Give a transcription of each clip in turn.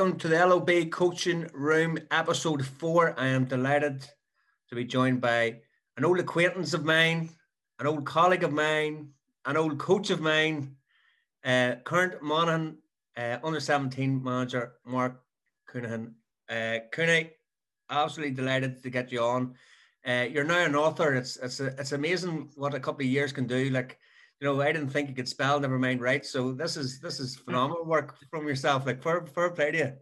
Welcome to the LOB Coaching Room, episode four. I am delighted to be joined by an old acquaintance of mine, an old colleague of mine, an old coach of mine, uh, current Monaghan uh, under 17 manager Mark Coonahan. Uh, Cooney, absolutely delighted to get you on. Uh, you're now an author. It's it's it's amazing what a couple of years can do. Like you know, I didn't think you could spell, never mind write. So this is this is phenomenal work from yourself. Like fair, fair play to you.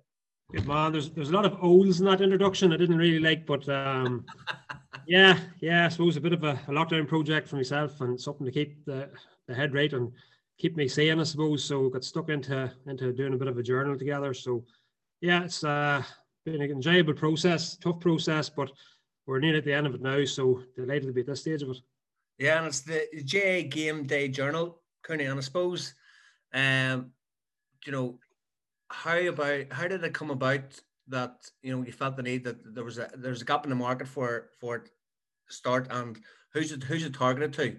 Good man. There's there's a lot of O's in that introduction I didn't really like, but um, yeah, yeah, I suppose a bit of a, a, lockdown project for myself and something to keep the, the head right and keep me sane, I suppose. So got stuck into into doing a bit of a journal together. So yeah, it's uh, been an enjoyable process, tough process, but we're near at the end of it now. So delighted to be at this stage of it. Yeah, and it's the JA Game Day Journal, Cooney, and I suppose, um, you know, how about how did it come about that you know you felt the need that there was a there's a gap in the market for for it to start, and who's it who's it targeted to?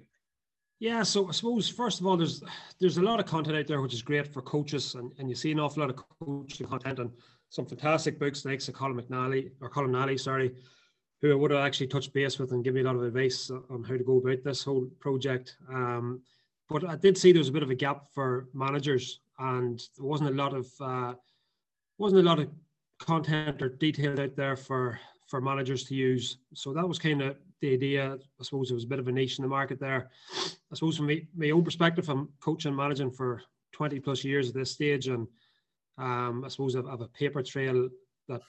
Yeah, so I suppose first of all, there's there's a lot of content out there which is great for coaches, and, and you see an awful lot of coaching content and some fantastic books like Colin McNally or Colin Nally, sorry, who I would have actually touched base with and give me a lot of advice on how to go about this whole project. Um, but I did see there was a bit of a gap for managers, and there wasn't a lot of uh, wasn't a lot of content or detail out there for for managers to use. So that was kind of the idea. I suppose it was a bit of a niche in the market there. I suppose from me, my own perspective, I'm coaching managing for 20 plus years at this stage, and um, I suppose I have a paper trail that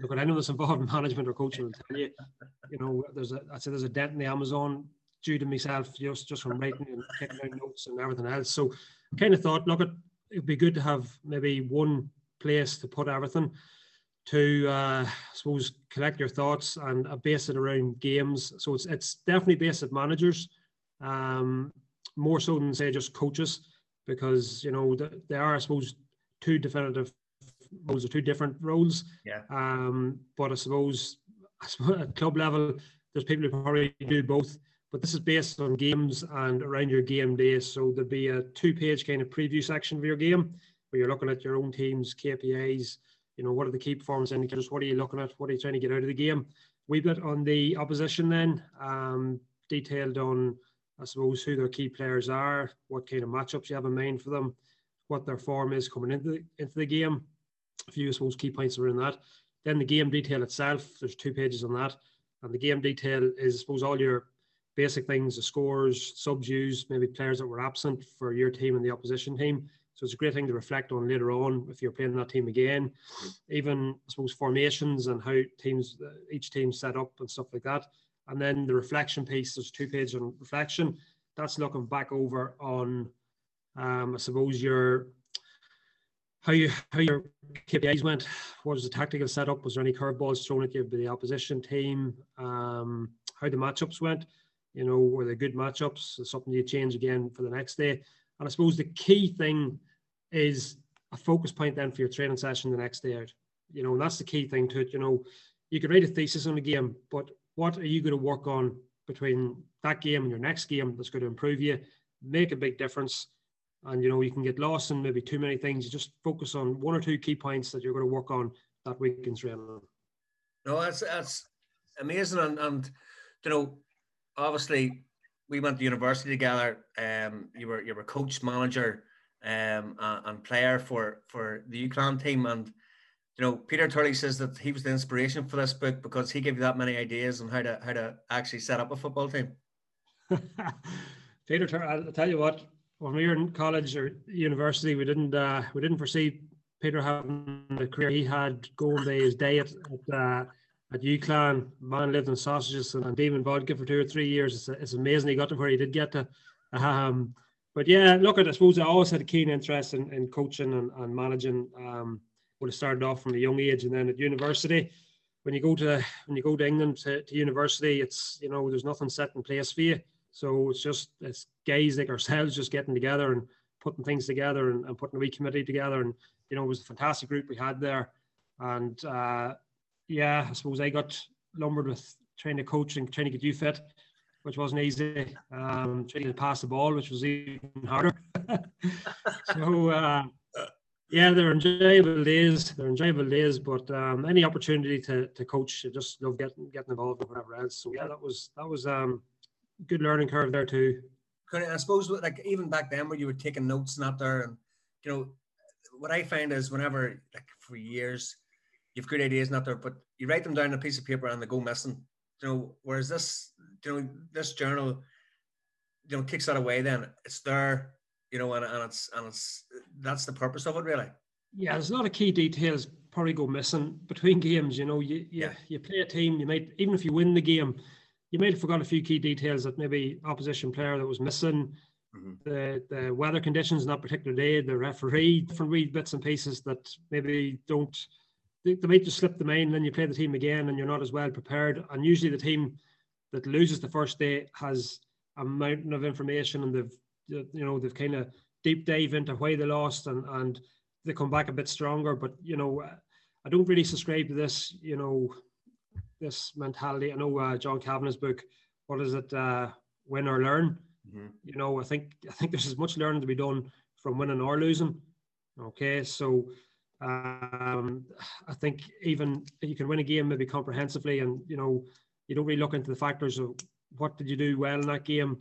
look at anyone that's involved in management or coaching will tell you, you know, there's a I said there's a dent in the Amazon due to myself just just from writing and taking down notes and everything else. So I kind of thought, look, at it'd be good to have maybe one place to put everything to uh, I suppose collect your thoughts and uh, base it around games. So it's it's definitely based at managers, um, more so than say just coaches, because you know there are I suppose two definitive roles are two different roles. Yeah. Um, but I suppose, I suppose at club level, there's people who probably do both. But this is based on games and around your game day. So there'd be a two-page kind of preview section for your game where you're looking at your own team's KPIs. You know, what are the key performance indicators? What are you looking at? What are you trying to get out of the game? We've got on the opposition then, um, detailed on, I suppose, who their key players are, what kind of matchups you have in mind for them, what their form is coming into the, into the game, a few, I suppose, key points are in that. Then the game detail itself, there's two pages on that. And the game detail is, I suppose, all your basic things, the scores, subs used, maybe players that were absent for your team and the opposition team. So it's a great thing to reflect on later on if you're playing that team again. Even, I suppose, formations and how teams, each team set up and stuff like that. And then the reflection piece, there's two pages on reflection. That's looking back over on, um, I suppose, your how you how your KPIs went. What was the tactical setup? Was there any curveballs thrown at you by the opposition team? Um, how the matchups went? You know, were they good matchups? Something you change again for the next day? And I suppose the key thing is a focus point then for your training session the next day out. You know, and that's the key thing to it. You know, you could write a thesis on the game, but what are you going to work on between that game and your next game that's going to improve you, make a big difference? And you know you can get lost in maybe too many things. You just focus on one or two key points that you're going to work on that week in training. No, that's that's amazing, and, and you know, obviously we went to university together. Um, you were you were coach, manager, um, and player for for the UCLan team, and you know, Peter Turley says that he was the inspiration for this book because he gave you that many ideas on how to how to actually set up a football team. Peter Turley, I'll tell you what, when we were in college or university, we didn't uh, we didn't foresee Peter having the career he had going by his day at at, uh, at UCLan. Man lived on sausages and and demon vodka for two or three years. It's, it's amazing he got to where he did get to. Um, but yeah, look at I suppose I always had a keen interest in, in coaching and, and managing. Um, would have started off from a young age, and then at university, when you go to when you go to England to, to university, it's you know there's nothing set in place for you so it's just it's guys like ourselves just getting together and putting things together and, and putting a wee committee together. And you know, it was a fantastic group we had there. And uh, yeah, I suppose I got lumbered with trying to coach and trying to get you fit, which wasn't easy. Um, trying to pass the ball, which was even harder. so uh, Yeah, they're enjoyable days. They're enjoyable days, but um, any opportunity to, to coach, I just love getting getting involved with whatever else. So yeah, that was that was um good learning curve there too. I suppose like even back then where you were taking notes and that there, and you know what I find is whenever like for years you've good ideas not there, but you write them down on a piece of paper and they go missing. You know, whereas this, you know, this journal, you know, takes that away. Then it's there, you know, and, and it's and it's that's the purpose of it, really. Yeah, there's a lot of key details probably go missing between games. You know, you you, yeah. you play a team, you might even if you win the game, you might have forgot a few key details that maybe opposition player that was missing. Mm-hmm. The the weather conditions in that particular day, the referee, different wee bits and pieces that maybe don't they, they might just slip the main, and then you play the team again, and you're not as well prepared. And usually, the team that loses the first day has a mountain of information, and they've you know they've kind of deep dive into why they lost, and and they come back a bit stronger. But you know, I don't really subscribe to this. You know, this mentality. I know uh, John Kavanagh's book. What is it? Uh, win or learn. Mm-hmm. You know, I think I think there's as much learning to be done from winning or losing. Okay, so um, I think even you can win a game maybe comprehensively, and you know you don't really look into the factors of what did you do well in that game.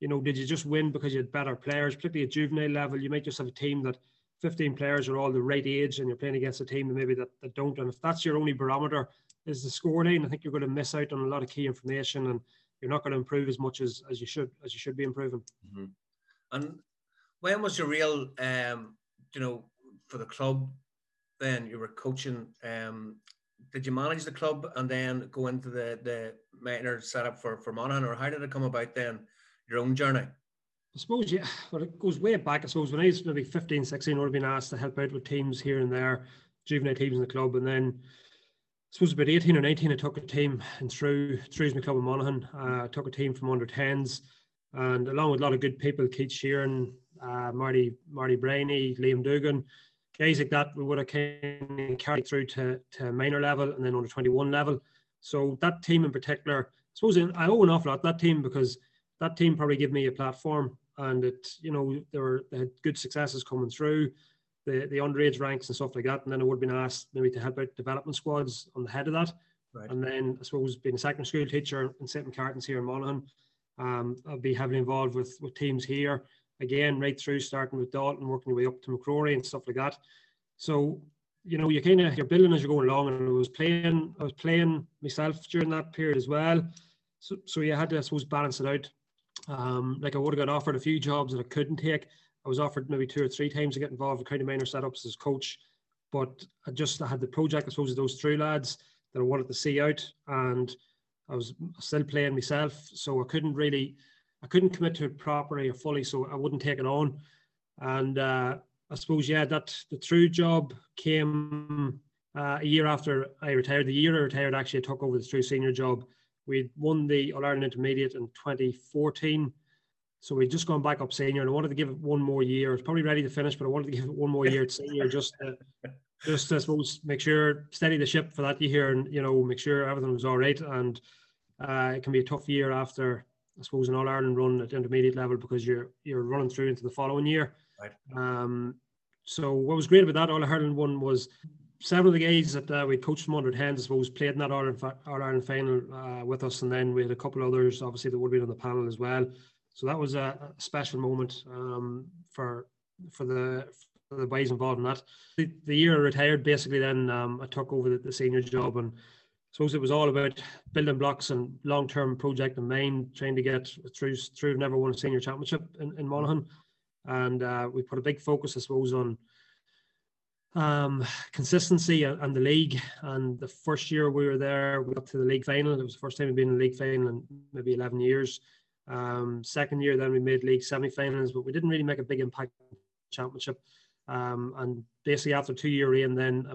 You know, did you just win because you had better players, particularly at juvenile level? You might just have a team that 15 players are all the right age, and you're playing against a team that maybe that, that don't. And if that's your only barometer is the scoreline, I think you're going to miss out on a lot of key information, and you're not going to improve as much as, as you should as you should be improving. Mm-hmm. And when was your real, um, you know, for the club then you were coaching. Um, did you manage the club and then go into the the minor setup for for Monaghan, or how did it come about then? Your own journey. I suppose, yeah, well, it goes way back. I suppose when I was maybe 15, 16, I would have been asked to help out with teams here and there, juvenile teams in the club. And then I suppose about 18 or 19, I took a team and through through my club in Monaghan. Uh, I took a team from under 10s and along with a lot of good people, Keith Sheeran, uh, Marty, Marty Brainy, Liam Dugan, guys like that we would have of carried through to, to minor level and then under 21 level. So that team in particular, I suppose I owe an awful lot that team because that team probably gave me a platform and it, you know, there were they had good successes coming through the, the underage ranks and stuff like that. And then I would have been asked maybe to help out development squads on the head of that. Right. And then I suppose being a secondary school teacher in St. Macartan's here in Monaghan, um, I'll be heavily involved with, with teams here again, right through starting with Dalton, working your way up to MacRory and stuff like that. So, you know, you kind of you're building as you're going along, and I was playing, I was playing myself during that period as well. So, so you had to, I suppose, balance it out. Um, like I would have got offered a few jobs that I couldn't take. I was offered maybe two or three times to get involved with county minor setups as coach, but I just I had the project, I suppose, of those three lads that I wanted to see out, and I was still playing myself, so I couldn't really I couldn't commit to it properly or fully, so I wouldn't take it on. And uh, I suppose, yeah, that the Truagh job came uh, a year after I retired. The year I retired, actually, I took over the Truagh senior job. We'd won the All Ireland Intermediate in 2014. So we'd just gone back up senior and I wanted to give it one more year. It's probably ready to finish, but I wanted to give it one more year at senior just to, just I suppose make sure steady the ship for that year and you know make sure everything was all right. And uh, it can be a tough year after I suppose, an All Ireland run at intermediate level because you're you're running through into the following year. Right. Um, so what was great about that All Ireland one was several of the guys that uh, we coached from under hands, I suppose, played in that All Ireland, All Ireland final uh, with us, and then we had a couple others, obviously, that would be on the panel as well. So that was a, a special moment um, for for the for the boys involved in that. The, the year I retired, basically, then um, I took over the, the senior job and I suppose it was all about building blocks and long-term project in mind, trying to get through through never won a senior championship in, in Monaghan. And uh, we put a big focus, I suppose, on um, consistency and, the league. And the first year we were there, we got to the league final. It was the first time we'd been in the league final in maybe 11 years. Um, second year, then we made league semi-finals, but we didn't really make a big impact championship. Um, and basically after two year reign, then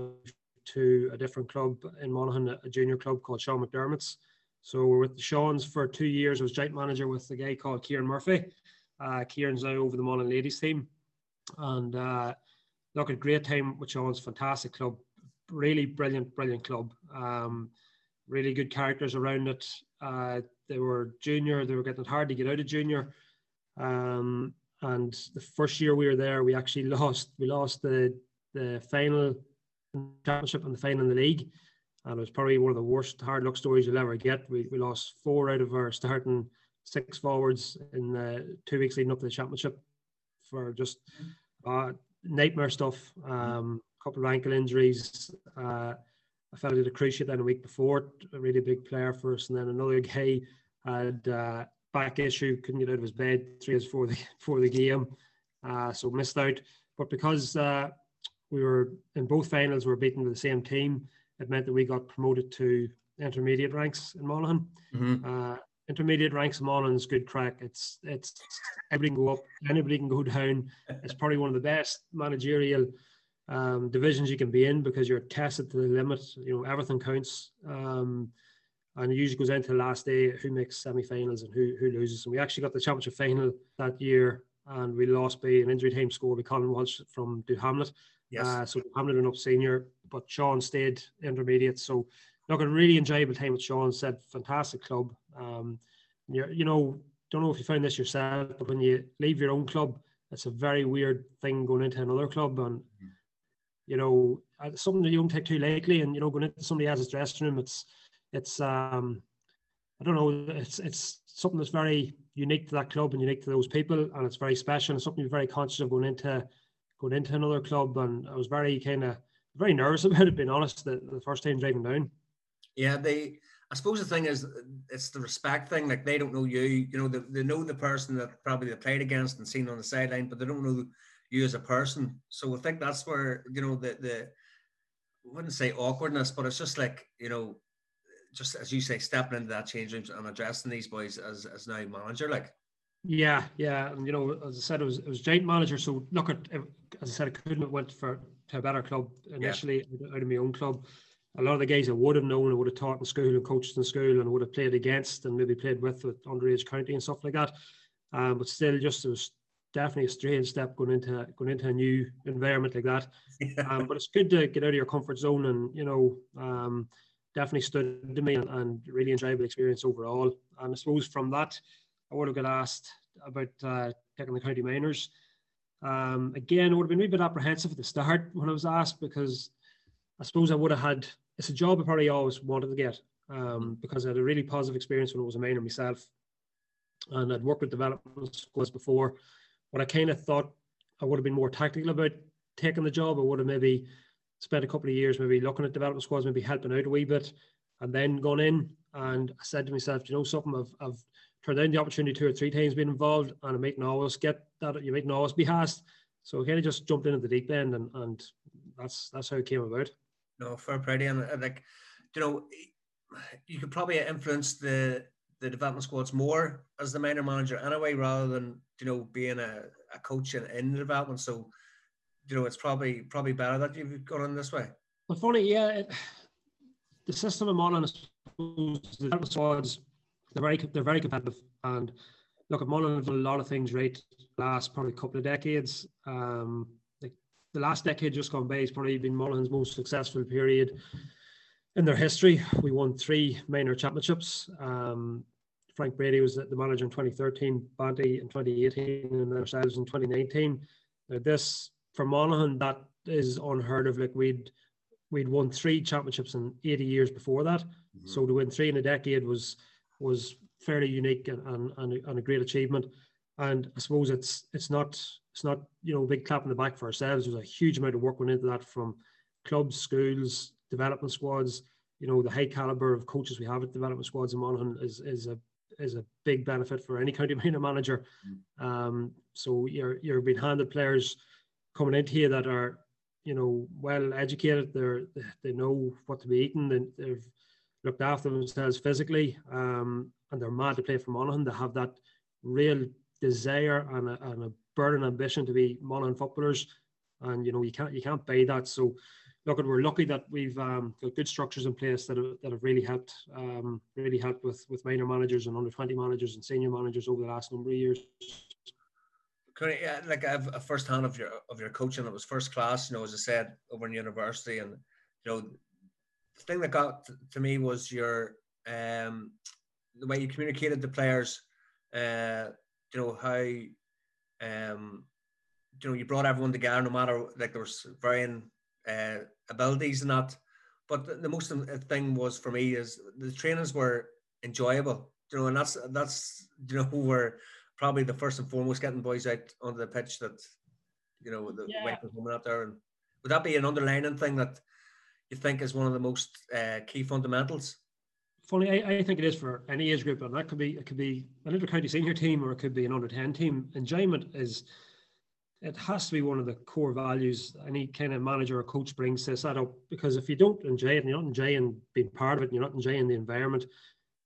to a different club in Monaghan, a junior club called Sean McDermott's. So we're with the Sean's for two years. I was joint manager with a guy called Kieran Murphy. Uh, Kieran's now over the Monaghan ladies team. And uh, look, a great time with Sean's fantastic club. Really brilliant, brilliant club. Um, really good characters around it. Uh, they were junior, they were getting it hard to get out of junior. Um, and the first year we were there, we actually lost. We lost the the final championship and the final in the league. And it was probably one of the worst hard luck stories you'll ever get. We, we lost four out of our starting six forwards in the two weeks leading up to the championship for just uh, nightmare stuff. Um, a couple of ankle injuries. Uh, I fell into the cruciate then a week before, a really big player for us. And then another guy had uh, back issue, couldn't get out of his bed three days before the, before the game. Uh, so missed out. But because uh, we were in both finals, we were beaten with the same team, it meant that we got promoted to intermediate ranks in Monaghan. Mm-hmm. Uh, intermediate ranks in good crack. It's it's everybody can go up, anybody can go down. It's probably one of the best managerial um, divisions you can be in because you're tested to the limit. You know everything counts. Um, and it usually goes into the last day who makes semi-finals and who who loses. And we actually got the championship final that year, and we lost by an injury time score with Colin Walsh from Doohamlet. Yes. Uh, so Hamlet went up senior, but Sean stayed intermediate. So look, a really enjoyable time with Sean. Said fantastic club. Um, you you know don't know if you found this yourself, but when you leave your own club, it's a very weird thing going into another club and. You know, uh, something that you don't take too lightly, and you know, going into somebody else's dressing room, it's it's um, I don't know, it's it's something that's very unique to that club and unique to those people, and it's very special and something you're very conscious of going into going into another club. And I was very kind of very nervous about it, being honest, the, the first time driving down. Yeah, they. I suppose the thing is, it's the respect thing. Like they don't know you. You know, they, they know the person that probably they played against and seen on the sideline, but they don't know you as a person. So I think that's where you know the the I wouldn't say awkwardness, but it's just like you know just as you say, stepping into that change room and addressing these boys as, as now manager, like. Yeah, yeah, and you know, as I said, it was it was giant manager. So look at, as I said, I couldn't have went for to a better club initially yeah. out of my own club. A lot of the guys I would have known, I would have taught in school and coached in school, and would have played against and maybe played with with underage county and stuff like that. Um, but still, just it was definitely a strange step going into going into a new environment like that. Yeah. Um, but it's good to get out of your comfort zone and you know. Um, definitely stood to me and, and, really enjoyable experience overall. And I suppose from that, I would have got asked about uh, taking the county minors. Um, again, I would have been a bit apprehensive at the start when I was asked because I suppose I would have had it's a job I probably always wanted to get um, because I had a really positive experience when I was a minor myself, and I'd worked with development schools before. But I kind of thought I would have been more tactical about taking the job. I would have maybe spent a couple of years maybe looking at development squads, maybe helping out a wee bit, and then gone in. And I said to myself, you know something, I've, I've turned down the opportunity two or three times being involved, and I might not always get that. You might not always be asked. So I kind of just jumped in at the deep end, and, and that's that's how it came about. No, fair play, and uh, like you know, you could probably influence the the development squads more as the minor manager anyway, rather than you know being a, a coach in, in the development. So you know, it's probably probably better that you've gone in this way. But funny, yeah, it, the system I'm on, the development squads, they're very they're very competitive, and look, at Monaghan have done a lot of things right last probably couple of decades. Um, the last decade just gone by has probably been Monaghan's most successful period in their history. We won three minor championships. Um, Frank Brady was the manager in 2013, Banty in 2018, and ourselves in 2019. Now, this for Monaghan, that is unheard of. Like we'd we'd won three championships in 80 years before that. Mm-hmm. So to win three in a decade was was fairly unique and, and, and, a, and a great achievement. And I suppose it's it's not it's not you know a big clap in the back for ourselves. There's a huge amount of work went into that from clubs, schools, development squads. You know the high caliber of coaches we have at development squads in Monaghan is is a is a big benefit for any county minor manager. Um, so you're you're being handed players coming into here that are, you know, well educated. They're they know what to be eating. They, they've looked after themselves physically, um, and they're mad to play for Monaghan. They have that real desire and a, and a burning ambition to be Monaghan footballers, and you know you can't you can't buy that. So. Look, we're lucky that we've um, got good structures in place that have, that have really helped, um, really helped with with minor managers and under twenty managers and senior managers over the last number of years yeah, like I have a first hand of your of your coaching. It was first class, you know, as I said, over in university, and you know, the thing that got to me was your um the way you communicated to players. Uh, you know how um you know you brought everyone together, no matter like there was varying uh, abilities and that. But the, the most thing was for me is the trainings were enjoyable. You know, and that's that's you know we're probably the first and foremost getting boys out onto the pitch that you know the yeah. coming out there. And would that be an underlining thing that you think is one of the most uh, key fundamentals? Funny, I, I, think it is for any age group, and that could be it could be an inter-county senior team or it could be an under ten team. Enjoyment is it has to be one of the core values any kind of manager or coach brings to set up because if you don't enjoy it and you're not enjoying being part of it and you're not enjoying the environment,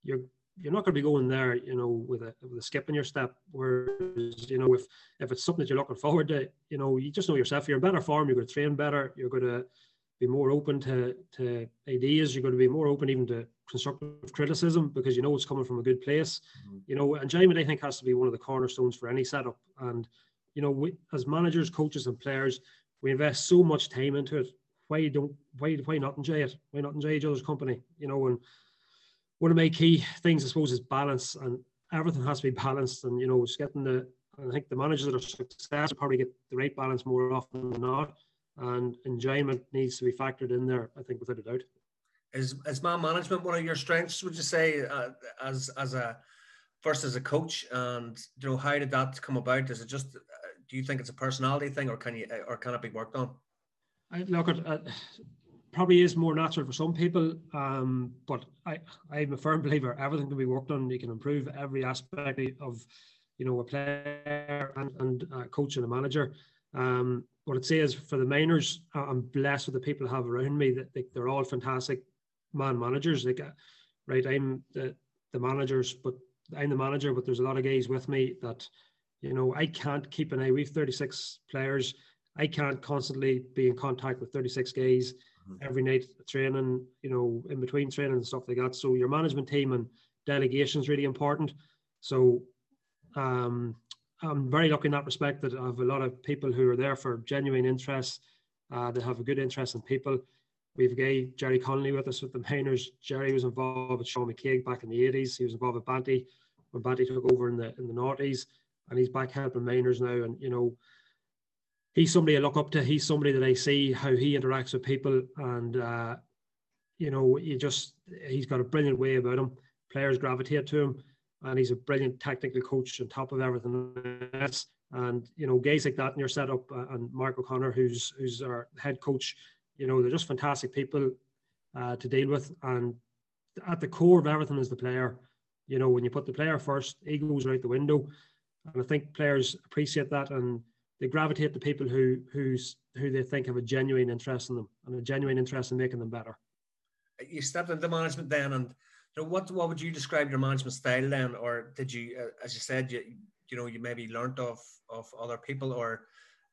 you're you're not going to be going there, you know, with a with a skip in your step. Whereas, you know, if if it's something that you're looking forward to, you know, you just know yourself. You're in better form. You're going to train better. You're going to be more open to to ideas. You're going to be more open even to constructive criticism because you know it's coming from a good place. Mm-hmm. You know, enjoyment I think has to be one of the cornerstones for any setup. And you know, we, as managers, coaches, and players, we invest so much time into it. Why don't why why not enjoy it? Why not enjoy each other's company? You know, and one of my key things, I suppose, is balance, and everything has to be balanced. And you know, it's getting the. I think the managers that are successful probably get the right balance more often than not, and enjoyment needs to be factored in there. I think without a doubt. Is is man management one of your strengths? Would you say, uh, as as a first as a coach, and you know, how did that come about? Is it just? Do you think it's a personality thing, or can you, or can it be worked on? I look at. Uh, probably is more natural for some people, um, but I, I'm a firm believer everything can be worked on. You can improve every aspect of, you know, a player and, and a coach and a manager. Um, what I'd say is for the minors, I'm blessed with the people I have around me. That they, they're all fantastic man managers. Like, uh, right, I'm the the managers, but I'm the manager. But there's a lot of guys with me that, you know, I can't keep an eye. We've 36 players. I can't constantly be in contact with 36 guys mm-hmm. every night training, you know, in between training and stuff like that. So your management team and delegation is really important. So um, I'm very lucky in that respect that I have a lot of people who are there for genuine interest. Uh, that have a good interest in people. We have a guy, Jerry Connolly, with us with the minors. Jerry was involved with Sean McCague back in the 80s. He was involved with Banty when Banty took over in the in the noughties, and he's back helping minors now. And you know, he's somebody I look up to. He's somebody that I see how he interacts with people, and uh, you know, you just he's got a brilliant way about him. Players gravitate to him, and he's a brilliant technical coach on top of everything else. And you know, guys like that in your setup, uh, and Mark O'Connor, who's who's our head coach, you know, they're just fantastic people uh, to deal with. And at the core of everything is the player. You know, when you put the player first, egos are out the window, and I think players appreciate that and they gravitate to people who who's who they think have a genuine interest in them and a genuine interest in making them better. You stepped into management then, and you know, what what would you describe your management style then, or did you, uh, as you said, you you know you maybe learnt off of other people, or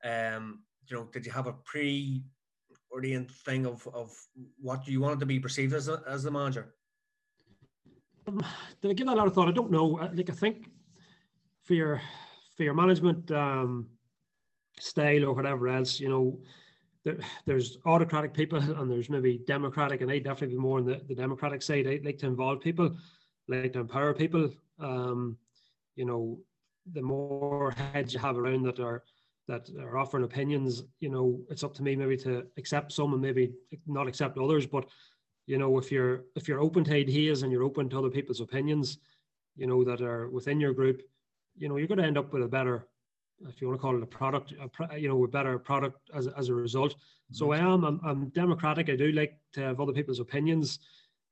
um, you know, did you have a pre ordained thing of of what you wanted to be perceived as a, as the manager? Um, did I give that a lot of thought? I don't know. Like I think for your for your management. Um, style or whatever else, you know, there, there's autocratic people and there's maybe democratic, and I definitely be more on the, the democratic side. I like to involve people, like to empower people. Um, you know, the more heads you have around that are that are offering opinions, you know, it's up to me maybe to accept some and maybe not accept others. But you know, if you're if you're open to ideas and you're open to other people's opinions, you know, that are within your group, you know, you're going to end up with a better if you want to call it a product, a, you know, a better product as, as a result. Mm-hmm. So I am, I'm, I'm, democratic. I do like to have other people's opinions.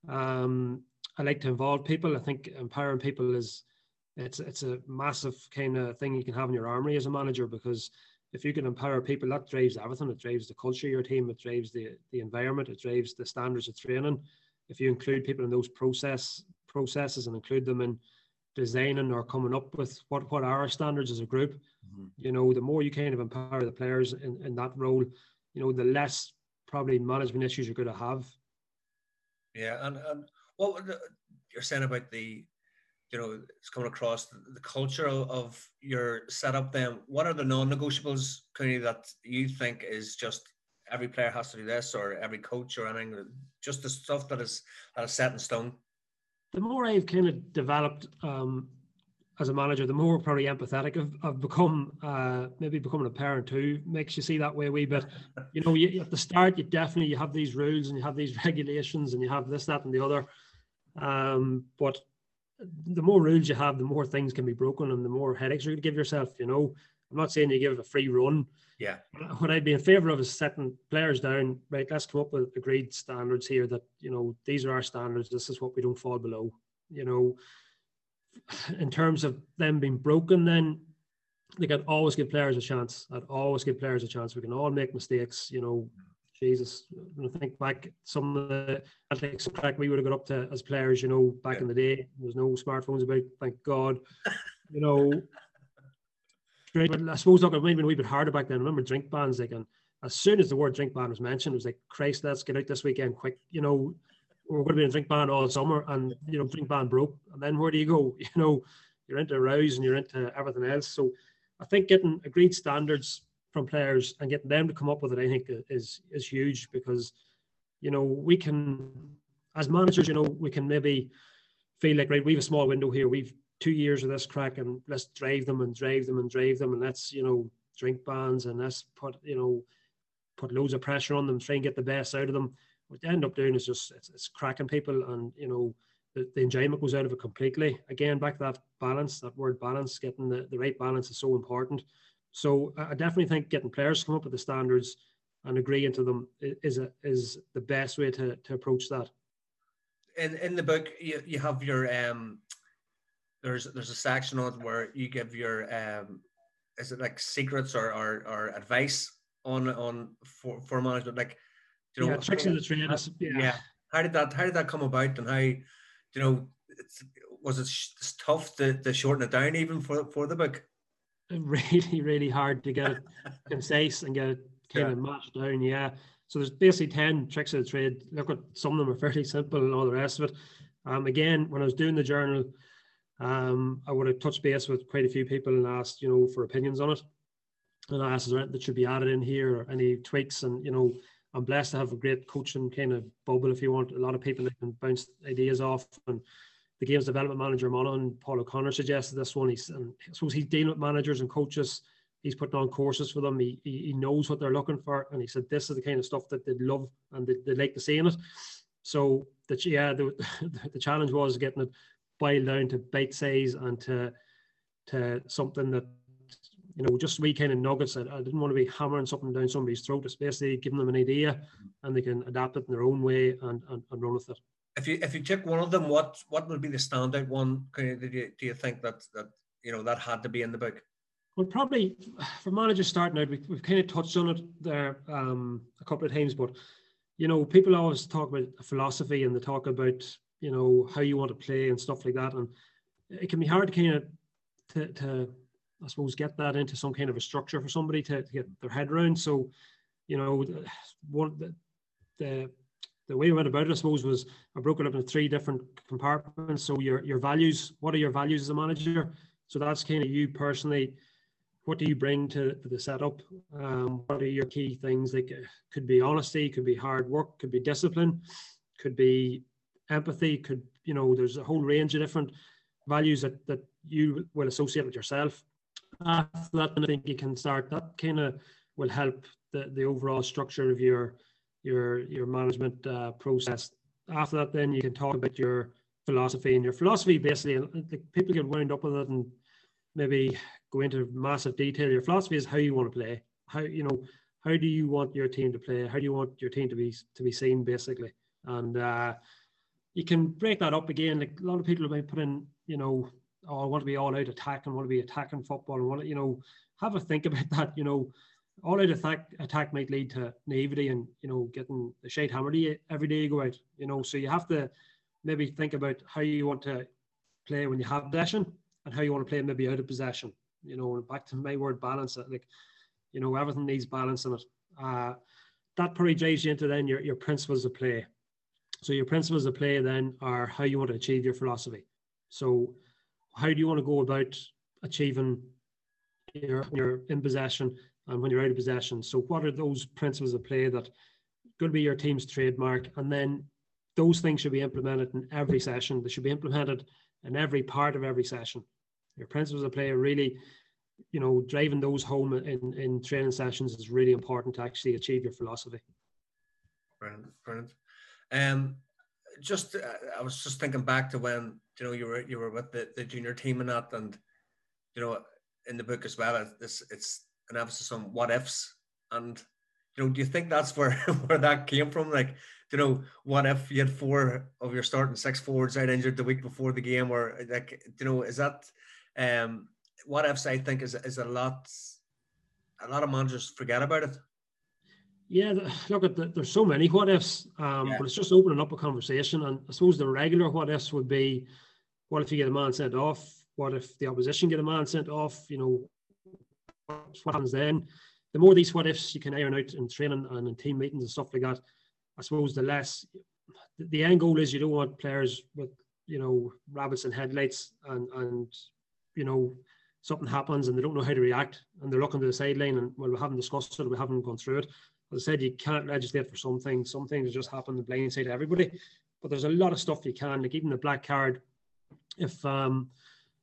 Um, I like to involve people. I think empowering people is, it's, it's a massive kind of thing you can have in your armory as a manager because if you can empower people, that drives everything. It drives the culture of your team. It drives the, the environment. It drives the standards of training. If you include people in those process processes and include them in designing or coming up with what, what are our standards as a group, Mm-hmm. You know, the more you kind of empower the players in, in that role, you know, the less probably management issues you're going to have. Yeah, and, and what you're saying about the, you know, it's coming across the, the culture of, of, your setup. Then, what are the non-negotiables, Cooney, that you think is just every player has to do this, or every coach or anything? Just the stuff that is that is set in stone. The more I've kind of developed um, as a manager, the more probably empathetic I've, I've become, uh, maybe becoming a parent too makes you see that way a wee bit. You know, you, at the start, you definitely you have these rules and you have these regulations and you have this, that, and the other. Um, but the more rules you have, the more things can be broken and the more headaches you're going to give yourself. You know, I'm not saying you give it a free run. Yeah. What I'd be in favour of is setting players down. Right, let's come up with agreed standards here. That you know these are our standards. This is what we don't fall below. You know, in terms of them being broken, then they can always give players a chance. I'd always give players a chance. We can all make mistakes. You know, Jesus, when I think back, some of the athletics track we would have got up to as players, you know, back yeah. in the day, there was no smartphones about, thank God. You know, but I suppose look, it might have been a wee bit harder back then. I remember drink bans, like, and as soon as the word drink ban was mentioned, it was like, Christ, let's get out this weekend quick. You know, we're going to be in drink ban all summer, and you know, drink ban broke, and then where do you go? You know, you're into rows and you're into everything else. So, I think getting agreed standards from players and getting them to come up with it, I think, is is huge because, you know, we can, as managers, you know, we can maybe feel like right, we have a small window here. We've two years of this crack, and let's drive them and drive them and drive them, and let's you know drink bans and let's put you know put loads of pressure on them, try and get the best out of them. What they end up doing is just it's, it's cracking people and you know the, the, enjoyment goes out of it completely. Again back to that balance that word balance getting the, the right balance is so important. So i definitely think getting players to come up with the standards and agreeing to them is a, is the best way to, to approach that. In in the book you, you have your um there's there's a section on it where you give your um is it like secrets or, or, or advice on on for, for management like you know, yeah, tricks of the trade. Yeah. yeah. How did that How did that come about, and how, you know, was it tough to, to shorten it down even for for the book? Really, really hard to get it concise and get it kind yeah. of matched down. Yeah. So there's basically ten tricks of the trade. Look at some of them are fairly simple, and all the rest of it. Um, again, when I was doing the journal, um, I would have touched base with quite a few people and asked, you know, for opinions on it. And I asked, is there anything that should be added in here or any tweaks? And, you know, I'm blessed to have a great coaching kind of bubble, if you want. A lot of people that can bounce ideas off. And the games development manager, Monaghan, Paul O'Connor suggested this one. He's, and I suppose he's dealing with managers and coaches. He's putting on courses for them. He, he, knows what they're looking for. And he said, this is the kind of stuff that they'd love and they'd, they'd like to see in it. So, the, yeah, the, the challenge was getting it boiled down to bite size and to, to something that you know, just wee kind of nuggets. I, I didn't want to be hammering something down somebody's throat. It's basically giving them an idea and they can adapt it in their own way and, and, and run with it. If you if you took one of them, what what would be the standout one? Do you, do you think that that you know that had to be in the book? Well, probably for managers starting out, we, we've kind of touched on it there um, a couple of times, but you know, people always talk about philosophy and they talk about you know how you want to play and stuff like that, and it can be hard to kind of to, to I suppose, get that into some kind of a structure for somebody to, to get their head around. So, you know, one the, the the way we went about it, I suppose, was I broke it up into three different compartments. So your your values, what are your values as a manager? So that's kind of you personally. What do you bring to, to the setup? Um, what are your key things? Like could be honesty, could be hard work, could be discipline, could be empathy, could you know, there's a whole range of different values that that you will associate with yourself after that, I think you can start. That kind of will help the, the overall structure of your your your management uh, process. After that, then you can talk about your philosophy and your philosophy. Basically, like people get wound up with it and maybe go into massive detail. Your philosophy is how you want to play. How you know how do you want your team to play? How do you want your team to be to be seen, basically? And uh, you can break that up again. Like a lot of people might put in, you know, oh, I want to be all out attack and want to be attacking football and want to, you know, have a think about that. You know, all out attack attack might lead to naivety and you know getting the shade hammered every day you go out. You know, so you have to maybe think about how you want to play when you have possession and how you want to play maybe out of possession. You know, back to my word balance. Like, you know, everything needs balance in it. Uh, that probably drives you into then your, your principles of play. So your principles of play then are how you want to achieve your philosophy. So how do you want to go about achieving your your in possession and when you're out of possession? So what are those principles of play that going to be your team's trademark? And then those things should be implemented in every session. They should be implemented in every part of every session. Your principles of play are really, you know, driving those home in, in training sessions is really important to actually achieve your philosophy. Brilliant, brilliant. Um, just uh, I was just thinking back to when you know you were you were with the, the junior team and that, and you know in the book as well, it's it's an emphasis on what ifs, and you know, do you think that's where where that came from? Like, you know, what if you had four of your starting six forwards out injured the week before the game, or like, you know, is that um what ifs? I think is is a lot. A lot of managers forget about it. Yeah, look at the, there's so many what ifs, um, yeah. but it's just opening up a conversation. And I suppose the regular what ifs would be, what if you get a man sent off? What if the opposition get a man sent off? You know, what happens then? The more these what ifs you can iron out in training and in team meetings and stuff like that, I suppose the less. The end goal is you don't want players with you know rabbits and headlights and and you know something happens and they don't know how to react and they're looking to the sideline and well we haven't discussed it we haven't gone through it as I said, you can't legislate for some things. Some things just happen the blind side of everybody. But there's a lot of stuff you can, like even the black card. If um,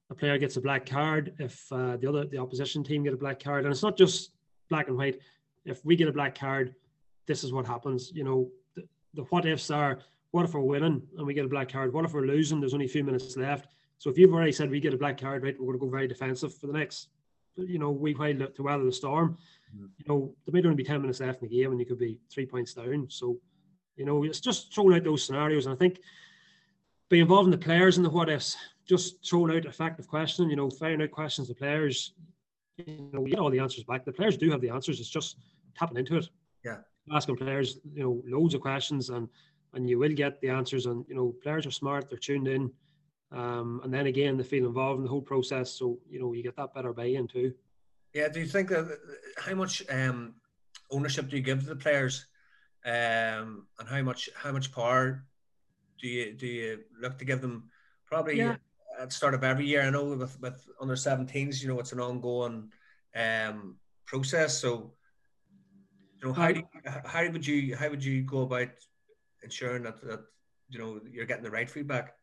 a player gets a black card, if uh, the other the opposition team get a black card, and it's not just black and white. If we get a black card, this is what happens. You know, the, the what ifs are: what if we're winning and we get a black card? What if we're losing? There's only a few minutes left. So if you've already said we get a black card, right, we're going to go very defensive for the next, you know, we week while to weather the storm. Mm-hmm. You know, there might only be 10 minutes left in the game and you could be three points down. So, you know, it's just throwing out those scenarios. And I think be involving the players in the what ifs, just throwing out effective question, you know, firing out questions to players, you know, we get all the answers back. The players do have the answers. It's just tapping into it. Yeah. Asking players, you know, loads of questions and and you will get the answers. And you know, players are smart, they're tuned in. Um, and then again, they feel involved in the whole process. So, you know, you get that better buy-in too. Yeah. Do you think that how much um, ownership do you give to the players, um, and how much how much power do you do you look to give them? Probably yeah. at the start of every year. I know with with under 17s, you know, it's an ongoing um, process. So, you know, how do you, how would you how would you go about ensuring that that you know you're getting the right feedback?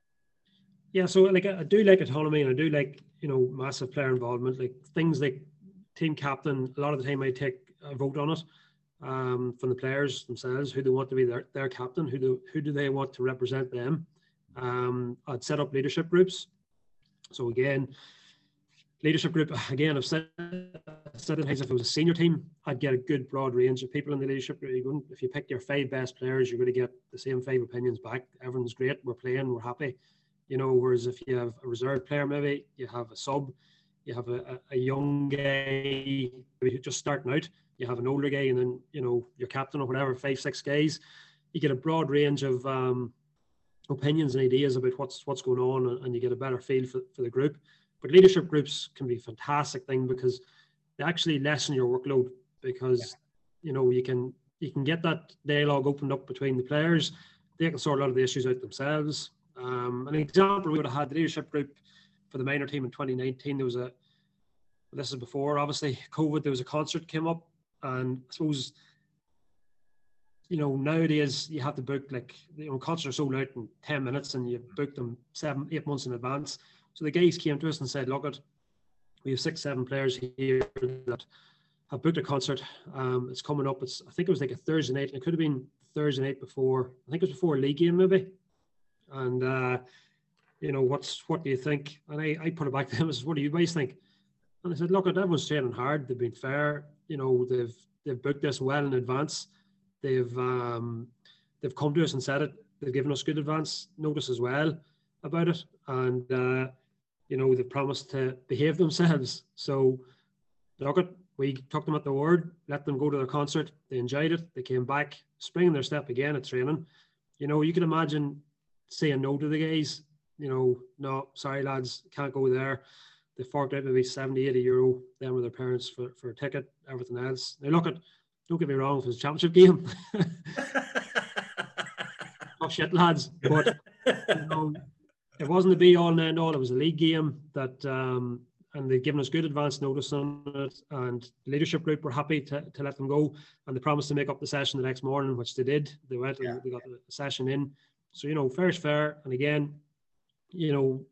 Yeah, so like I do like autonomy and I do like you know massive player involvement, like things like team captain, a lot of the time I take a vote on it um, from the players themselves, who they want to be their, their captain, who do, who do they want to represent them. Um, I'd set up leadership groups. So again, leadership group, again, I've said, said it if it was a senior team, I'd get a good broad range of people in the leadership group. If you pick your five best players, you're going to get the same five opinions back. Everyone's great. We're playing. We're happy. You know, whereas if you have a reserve player, maybe you have a sub, you have a, a young guy who's just starting out, you have an older guy, and then you know your captain or whatever, five six guys. You get a broad range of um, opinions and ideas about what's what's going on, and you get a better feel for, for the group. But leadership groups can be a fantastic thing because they actually lessen your workload because yeah. you know you can you can get that dialogue opened up between the players. They can sort a lot of the issues out themselves. Um, an example we would have had the leadership group for the minor team in 2019. There was a this is before obviously COVID. There was a concert came up, and I suppose you know nowadays you have to book like you know concerts are sold out in 10 minutes, and you book them seven eight months in advance. So the guys came to us and said, "Look, at we have six seven players here that." have booked a concert. Um, it's coming up. It's I think it was like a Thursday night. It could have been Thursday night before. I think it was before a league game maybe. And uh, you know, what's what do you think? And I, I put it back to them as what do you guys think? And I said, look, everyone's training hard. They've been fair. You know, they've they've booked this well in advance. They've um, they've come to us and said it. They've given us good advance notice as well about it, and uh, you know they've promised to behave themselves. So look, at we took them at the word. Let them go to their concert. They enjoyed it. They came back, springing their step again at training. You know, you can imagine saying no to the guys you know, no, sorry lads, can't go there. They forked out maybe 70, 80 euro then with their parents for, for a ticket, everything else. Now look at, don't get me wrong, if it's a championship game. oh shit, lads. But you know, it wasn't the be all and end all. It was a league game that um, and they'd given us good advance notice on it. And the leadership group were happy to, to let them go, and they promised to make up the session the next morning, which they did. They went yeah. and they got the session in. So you know, fair is fair. And again, you know,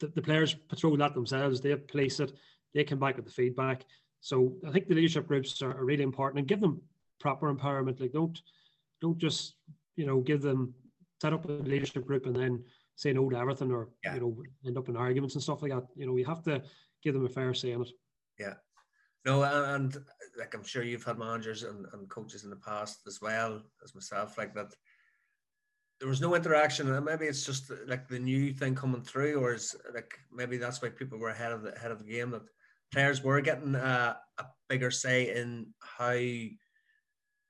the, the players patrol that themselves. They place it. They come back with the feedback. So I think the leadership groups are, are really important and give them proper empowerment. Like don't don't just you know give them set up a leadership group and then say no to everything or yeah. you know end up in arguments and stuff like that. You know, you have to give them a fair say in it. Yeah. No, and like I'm sure you've had managers and, and coaches in the past as well as myself, like that. There was no interaction, and maybe it's just like the new thing coming through, or is like maybe that's why people were ahead of the ahead of the game that players were getting a, a bigger say in how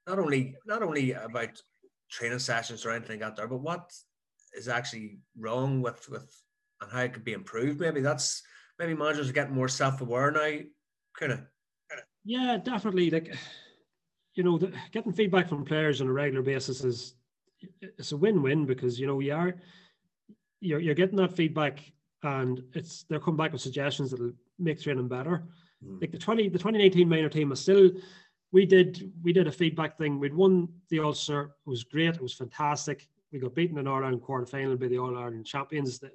not only not only about training sessions or anything out there, but what is actually wrong with with and how it could be improved. Maybe that's maybe managers are getting more self aware now. Kind of. Yeah, definitely. Like you know, the, getting feedback from players on a regular basis is it's a win win because you know you are you're you're getting that feedback and it's they're coming back with suggestions that'll make training better. Mm. Like the twenty the twenty nineteen minor team is still we did we did a feedback thing. We'd won the Ulster. It was great. It was fantastic. We got beaten in All Ireland quarter final by the All Ireland champions. That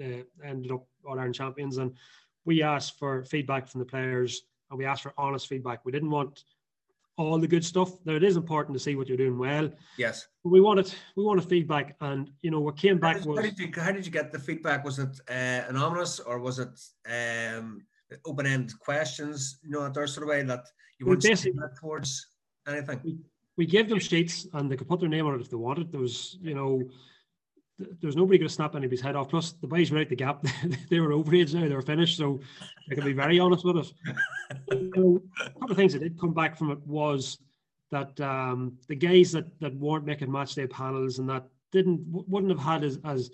uh, ended up All Ireland champions, and we asked for feedback from the players, and we asked for honest feedback. We didn't want all the good stuff. Now it is important to see what you're doing well. Yes. We wanted we wanted feedback, and you know what came back how was. How did you how did you get the feedback? Was it uh, anonymous or was it um, open end questions? You know, that sort of way that you weren't basically towards anything. We, we gave them sheets and they could put their name on it if they wanted. There was, you know, there's nobody going to snap anybody's head off. Plus, the boys were out the gap. they were overage now. They were finished. So I can be very honest with it. you know, a couple of things that did come back from it was that um, the guys that, that weren't making match day panels and that didn't wouldn't have had as, as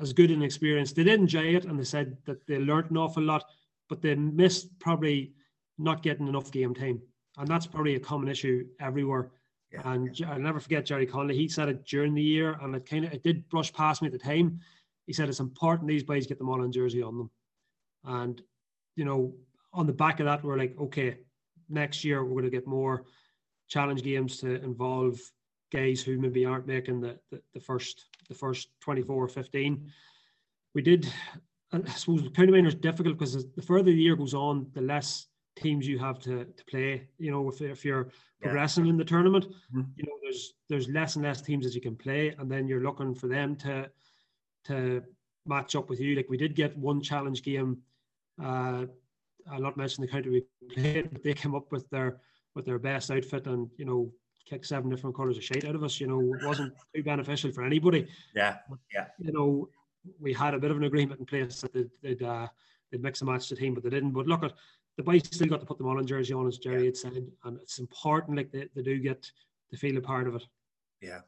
as good an experience. They did enjoy it and they said that they learned an awful lot, but they missed probably not getting enough game time. And that's probably a common issue everywhere. Yeah. And I'll never forget Jerry Conley. He said it during the year, and it kind of it did brush past me at the time. He said it's important these boys get the Mullen jersey on them, and you know, on the back of that, we're like, okay, next year we're going to get more challenge games to involve guys who maybe aren't making the, the, the first the first 24 or 15. We did, I suppose, county minor is difficult because the further the year goes on, the less teams you have to, to play. You know, if, if you're progressing yeah. in the tournament, mm-hmm. you know, there's there's less and less teams that you can play, and then you're looking for them to to match up with you. Like we did get one challenge game. Uh, I'll not mention the country we played, but they came up with their with their best outfit and you know kicked seven different colours of shade out of us. You know, it wasn't too beneficial for anybody. Yeah, yeah. You know, we had a bit of an agreement in place that they'd they'd, uh, they'd mix and match the team, but they didn't. But look at the boys still got to put the Mullen jersey on, as Jerry yeah. had said, and it's important. Like they, they do get to feel a part of it. Yeah,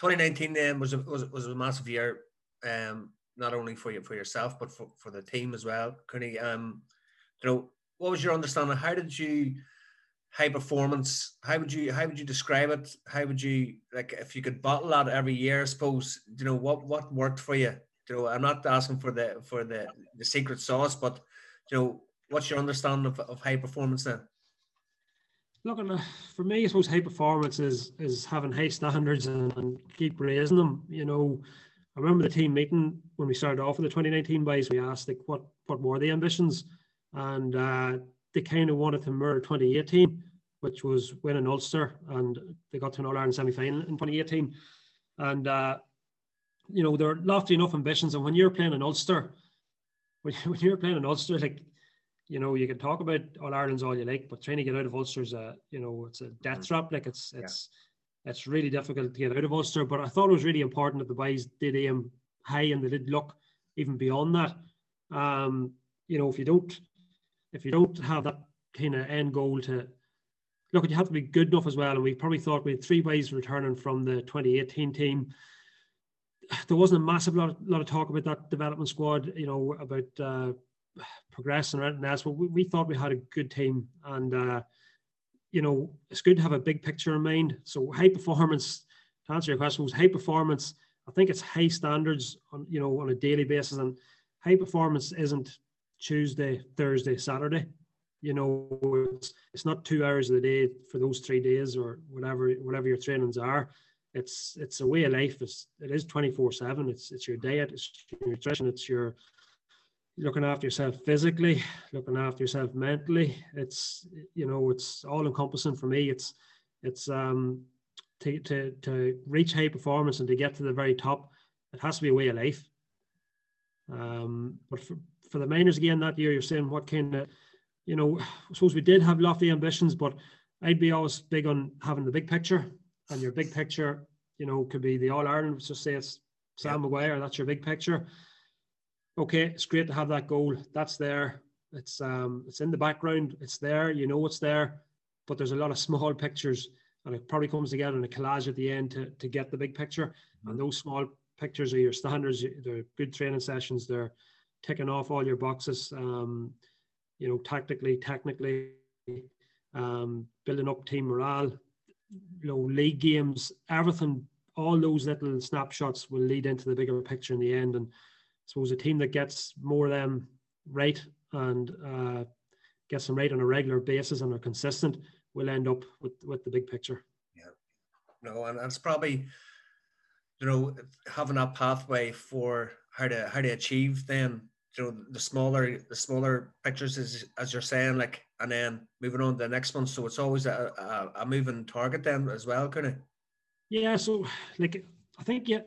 2019 then was a, was was a massive year, um, not only for you for yourself but for, for the team as well. Cooney, um, you know, what was your understanding? How did you high performance? How would you how would you describe it? How would you like if you could bottle that every year? I suppose you know what what worked for you. You know, I'm not asking for the for the the secret sauce, but you know what's your understanding of, of high performance then? Look, for me, I suppose high performance is is having high standards and, and, keep raising them. You know, I remember the team meeting when we started off with the 2019 boys. We asked like, what what were the ambitions, and uh, they kind of wanted to mirror 2018, which was win an Ulster, and they got to an All Ireland semi final in 2018. And uh, you know, they're lofty enough ambitions, and when you're playing an Ulster, when, when you're playing an Ulster, like you know, you can talk about All Ireland's all you like, but trying to get out of Ulster's a, you know, it's a death mm-hmm. trap. Like it's it's yeah. it's really difficult to get out of Ulster. But I thought it was really important that the boys did aim high and they did look even beyond that. Um, you know, if you don't if you don't have that kind of end goal to look, at you have to be good enough as well. And we probably thought we had three boys returning from the 2018 team. There wasn't a massive lot, lot of talk about that development squad, you know, about uh, progress and else. But we, we thought we had a good team, and uh, you know it's good to have a big picture in mind. So high performance. To answer your question, was high performance. I think it's high standards on you know on a daily basis, and high performance isn't Tuesday, Thursday, Saturday. You know, it's, it's not two hours of the day for those three days or whatever whatever your trainings are. It's it's a way of life. It's it is twenty four seven. It's it's your diet, it's your nutrition, it's your looking after yourself physically, looking after yourself mentally. It's you know it's all encompassing for me. It's it's um to to to reach high performance and to get to the very top. It has to be a way of life. Um, but for, for the minors again that year, you're saying what kind of you know I suppose we did have lofty ambitions, but I'd be always big on having the big picture, and your big picture, you know, could be the All Ireland. Just say it's Sam yeah. Maguire. That's your big picture okay, it's great to have that goal. That's there. It's um, it's in the background. It's there. You know it's there. But there's a lot of small pictures, and it probably comes together in a collage at the end to, to get the big picture. Mm-hmm. And those small pictures are your standards. They're good training sessions. They're ticking off all your boxes. Um, you know, tactically, technically, um, building up team morale. You know, league games, everything. All those little snapshots will lead into the bigger picture in the end. And suppose a team that gets more of them right and uh, gets them right on a regular basis and are consistent will end up with, with the big picture. Yeah. No, and it's probably, you know, having that pathway for how to how to achieve then, you know, the smaller the smaller pictures as as you're saying, like and then moving on to the next one. So it's always a, a, a moving target then as well, kind of. Yeah, so like I think yeah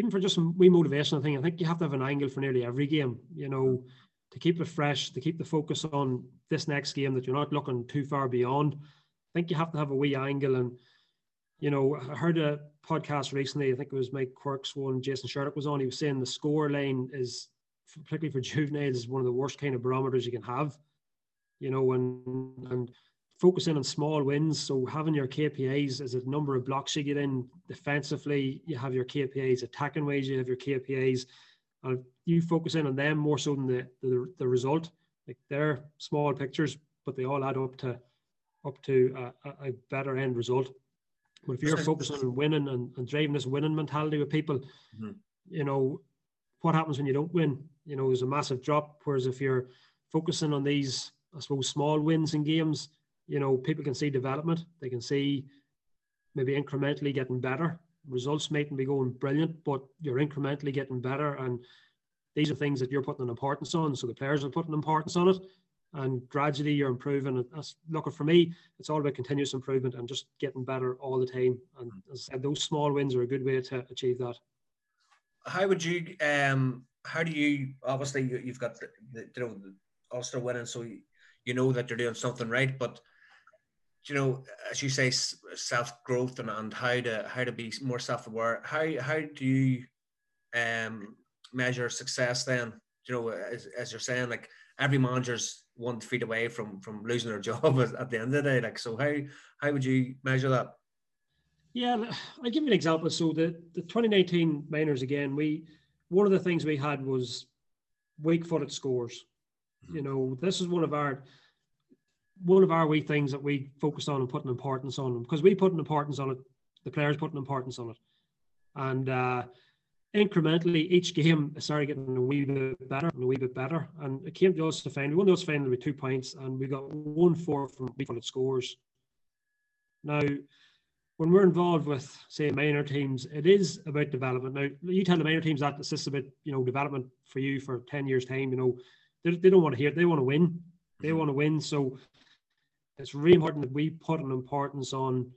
even for just some wee motivational thing, I think you have to have an angle for nearly every game, you know, to keep it fresh, to keep the focus on this next game that you're not looking too far beyond. I think you have to have a wee angle. And, you know, I heard a podcast recently, I think it was Mike Quirke's one, Jason Sherlock was on. He was saying the score line is, particularly for juveniles, is one of the worst kind of barometers you can have, you know, and, and focusing on small wins. So having your KPIs as a number of blocks you get in defensively, you have your KPIs attacking ways, you have your KPIs, and you focus in on them more so than the, the, the result. Like they're small pictures, but they all add up to up to a, a better end result. But if you're focusing on winning and, and driving this winning mentality with people, mm-hmm. you know, what happens when you don't win? You know, there's a massive drop. Whereas if you're focusing on these, I suppose, small wins in games, you know, people can see development. They can see maybe incrementally getting better. Results mightn't be going brilliant, but you're incrementally getting better. And these are things that you're putting an importance on. So the players are putting importance on it. And gradually you're improving. That's looking for me, it's all about continuous improvement and just getting better all the time. And as I said, those small wins are a good way to achieve that. How would you um how do you obviously you've got the, the you know Ulster winning, so you, you know that you're doing something right, but you know, as you say, self growth and, and how to how to be more self aware. How how do you um, measure success then? You know, as, as you're saying, like every manager's one feet away from from losing their job at the end of the day. Like, so how how would you measure that? Yeah, I'll give you an example. So the the 2019 minors again, we one of the things we had was weak footed scores. Mm-hmm. You know, this is one of our one of our wee things that we focused on and put an importance on them, because we put an importance on it, the players put an importance on it, and uh, incrementally each game started getting a wee bit better and a wee bit better, and it came to us to find we won those final with two points, and we got one four from funded scores. Now, when we're involved with say minor teams, it is about development. Now, you tell the minor teams that it's just about you know development for you for ten years time. You know, they, they don't want to hear it; they want to win. They want to win. So it's really important that we put an importance on,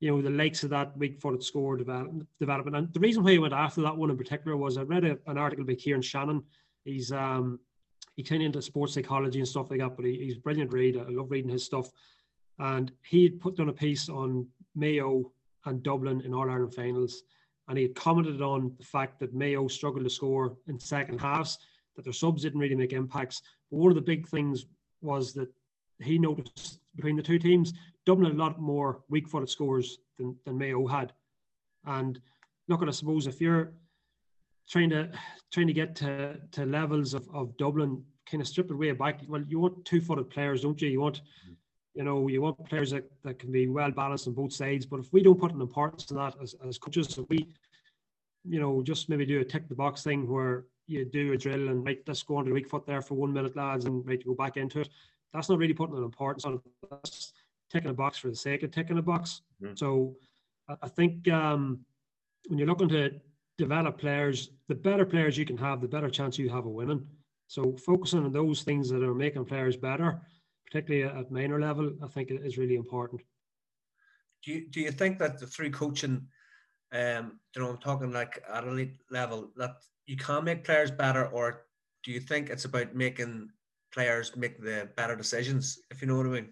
you know, the likes of that weak footed score development, development. And the reason why I went after that one in particular was I read a, an article by Kieran Shannon. He's um kind of into sports psychology and stuff like that, but he, he's a brilliant read. I love reading his stuff. And he had put down a piece on Mayo and Dublin in All Ireland finals. And he had commented on the fact that Mayo struggled to score in second halves, that their subs didn't really make impacts. But one of the big things was that he noticed between the two teams, Dublin had a lot more weak footed scores than, than Mayo had. And look at I suppose if you're trying to trying to get to, to levels of, of Dublin, kind of strip it way back. Well, you want two footed players, don't you? You want you know, you want players that, that can be well balanced on both sides. But if we don't put an importance in that as, as coaches, if we, you know, just maybe do a tick the box thing where you do a drill and right, let's go on to the weak foot there for one minute, lads, and right, go back into it that's not really putting an importance on it. That's ticking a box for the sake of ticking a box. Mm-hmm. So I think um, when you're looking to develop players, the better players you can have, the better chance you have of winning. So focusing on those things that are making players better, particularly at minor level, I think is really important. Do you, do you think that the through coaching, um, you know, I'm talking like at elite level, that you can make players better, or do you think it's about making players make the better decisions, if you know what I mean?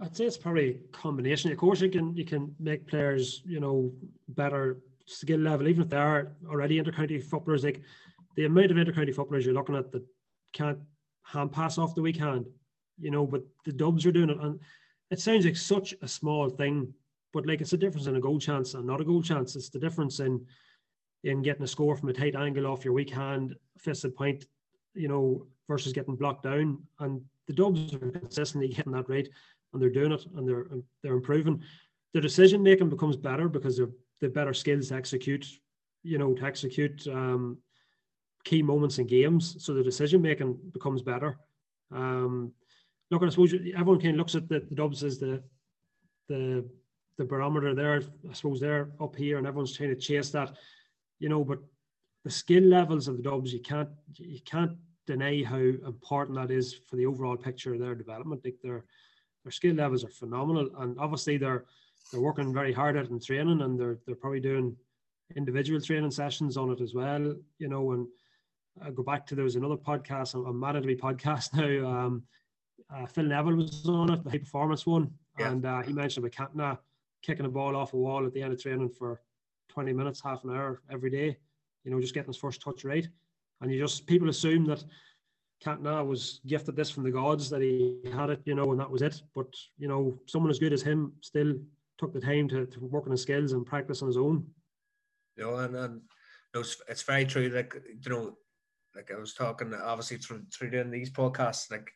I'd say it's probably a combination. Of course, you can you can make players, you know, better skill level, even if they are already intercounty footballers. Like the amount of intercounty footballers you're looking at that can't hand pass off the weak hand, you know, but the dubs are doing it, and it sounds like such a small thing, but like it's a difference in a goal chance and not a goal chance. It's the difference in in getting a score from a tight angle off your weak hand, fisted point, you know, versus getting blocked down. And the Dubs are consistently hitting that rate, and they're doing it, and they're they're improving. The decision making becomes better because they're they better skills to execute, you know, to execute um, key moments in games. So the decision making becomes better. Um, look, I suppose everyone kind of looks at the, the Dubs as the the the barometer there. I suppose they're up here, and everyone's trying to chase that you know, but the skill levels of the Dubs, you can't you can't deny how important that is for the overall picture of their development. Like their their skill levels are phenomenal, and obviously they're they're working very hard at it in training, and they're they're probably doing individual training sessions on it as well. You know, and I go back to there was another podcast, a mandatory podcast now. Um, uh, Phil Neville was on it, the high performance one, yeah. and uh, he mentioned about Cantona kicking a ball off a wall at the end of training for 20 minutes, half an hour every day, you know, just getting his first touch right. And you just, people assume that Cantona was gifted this from the gods, that he had it, you know, and that was it. But, you know, someone as good as him still took the time to, to work on his skills and practice on his own. You know, and, and you know, it's, it's very true. Like, you know, like I was talking, obviously, through, through doing these podcasts, like,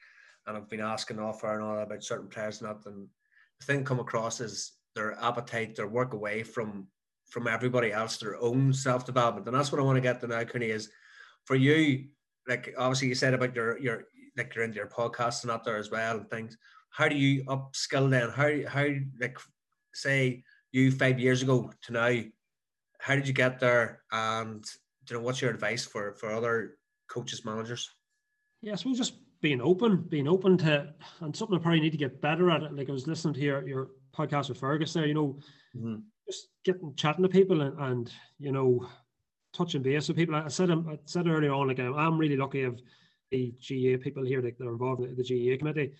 and I've been asking offer and all about certain players, not and the thing come across is their appetite, their work away from from everybody else their own self development, and that's what I want to get to now, Cooney. Is for you, like obviously you said about your your like you're into your podcast and up there as well and things. How do you upskill then? How how like say you five years ago to now? How did you get there? And you know what's your advice for for other coaches, managers? Yeah, I suppose just being open, being open to, and something I probably need to get better at. It. Like I was listening to your your podcast with Fergus there. You know, mm-hmm just getting chatting to people and, and you know touching base with people. I said I said earlier on, like I'm really lucky of the GAA people here that are involved in the GAA committee,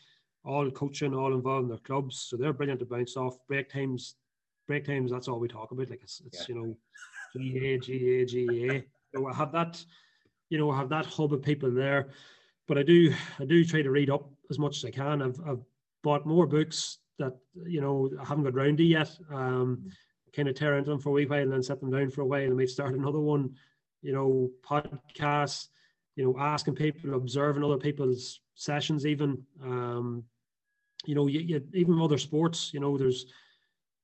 all coaching, all involved in their clubs, so they're brilliant to bounce off. Break times, break times. That's all we talk about. Like it's, it's yeah. you know, GAA, GAA, GAA. So I have that, you know, I have that hub of people there. But I do, I do try to read up as much as I can. I've, I've bought more books that you know I haven't got round to yet. Um, kind of tear into them for a wee while and then set them down for a while and might start another one. You know, podcasts, you know, asking people, observing other people's sessions, even. Um, you know, you, you, even other sports, you know, there's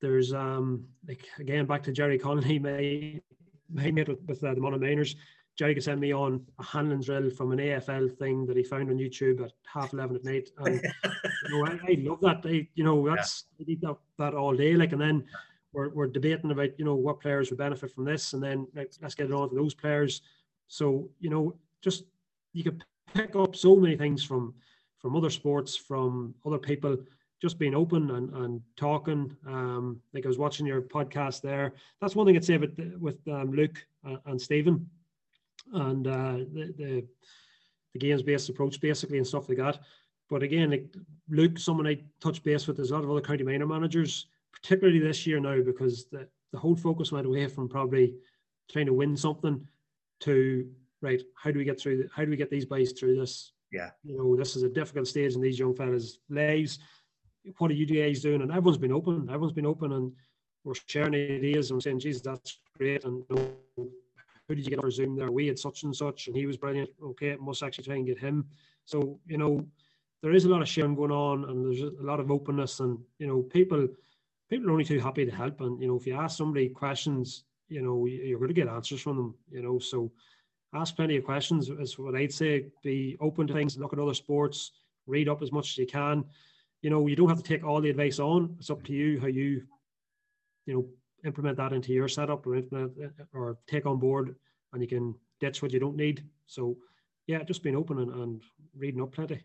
there's um like again back to Jerry Connolly, my my mate with, with uh, the Monaghan Minors. Jerry could send me on a handling drill from an AFL thing that he found on YouTube at half eleven at night, and you know I, I love that. I, you know that's yeah. I need that, that all day. Like, and then we're, we're debating about you know what players would benefit from this, and then let's get it on to those players. So you know, just you could pick up so many things from from other sports, from other people, just being open and, and talking. Um, like I was watching your podcast there. That's one thing I'd say with with um, Luke and Stephen, and uh, the, the the games based approach basically and stuff like that. But again, like Luke, someone I touch base with, there's a lot of other county minor managers particularly this year now because the, the whole focus went away from probably trying to win something to right how do we get through the, how do we get these boys through this? Yeah. You know this is a difficult stage in these young fellas lives. What are you guys doing? And everyone's been open. Everyone's been open and we're sharing ideas and saying jesus that's great. And you know, who did you get over zoom there? We had such and such and he was brilliant. Okay must actually try and get him. So you know there is a lot of sharing going on and there's a lot of openness and you know people people are only too happy to help. And you know, if you ask somebody questions, you know, you're going to get answers from them. You know, so ask plenty of questions is what I'd say. Be open to things. Look at other sports. Read up as much as you can. You know, you don't have to take all the advice on. It's up to you how you, you know, implement that into your setup or implement uh, or take on board, and you can ditch what you don't need. So yeah, just being open and, and reading up plenty.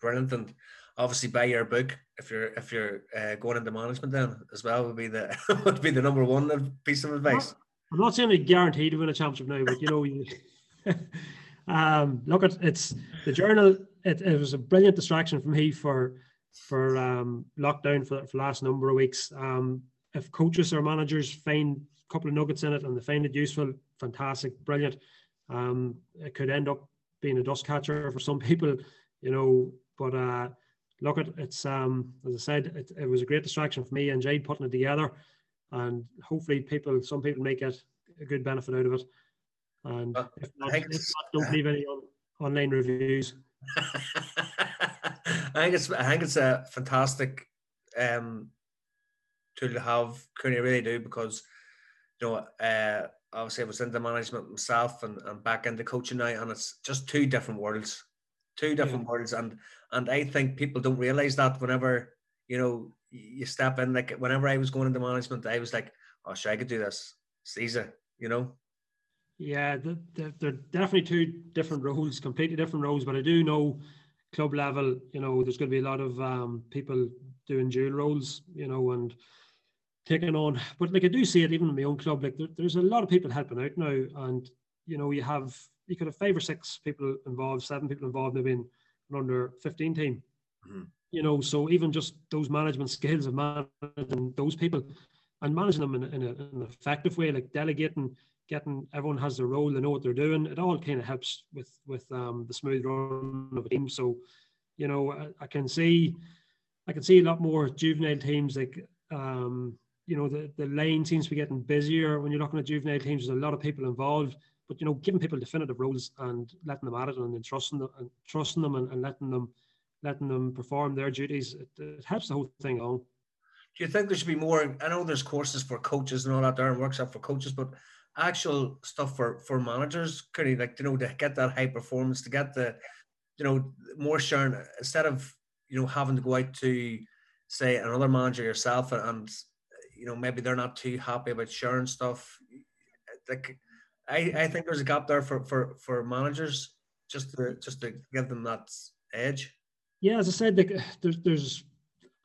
Brilliant, and obviously buy your book if you're if you're uh, going into management then as well would be the would be the number one piece of advice. I'm not saying you're guaranteed to win a championship now, but you know, you, um, look at it's the journal. It, it, was a brilliant distraction for me for for um, lockdown for, for the last number of weeks. Um, if coaches or managers find a couple of nuggets in it and they find it useful, fantastic, brilliant. Um, it could end up being a dust catcher for some people, you know. But uh, look at it's um, as I said, it, it was a great distraction for me and Jade putting it together, and hopefully people, some people make it a good benefit out of it. And if not, if not don't leave any on, online reviews. I think it's I think it's a fantastic um, tool to have. Cooney really do because you know uh, obviously I was into management myself and, and back into coaching now, and it's just two different worlds, two different yeah. worlds, and and I think people don't realize that whenever you know you step in. Like whenever I was going into management, I was like, oh, sure, I could do this. It's easy, you know. Yeah, they're definitely two different roles, completely different roles. But I do know club level, you know, there's going to be a lot of um, people doing dual roles, you know, and taking on. But like I do see it even in my own club, like there, there's a lot of people helping out now, and you know, you have you could have five or six people involved, seven people involved, maybe in an under 15 team. Mm-hmm. You know, so even just those management skills of managing those people and managing them in, in, a, in an effective way, like delegating getting everyone has their role, they know what they're doing. It all kind of helps with with um, the smooth run of a team. So, you know, I, I, can see, I can see a lot more juvenile teams like, um, you know, the the lane seems to be getting busier when you're looking at juvenile teams. There's a lot of people involved, but you know, giving people definitive roles and letting them at it and then trusting them and trusting them and, and letting them letting them perform their duties, it, it helps the whole thing along. Do you think there should be more? I know there's courses for coaches and all that there and workshop for coaches, but actual stuff for for managers, could like you know to get that high performance, to get the you know more sharing instead of you know having to go out to say another manager yourself and, and you know maybe they're not too happy about sharing stuff. Like I I think there's a gap there for for for managers just to just to give them that edge. Yeah, as I said, there's there's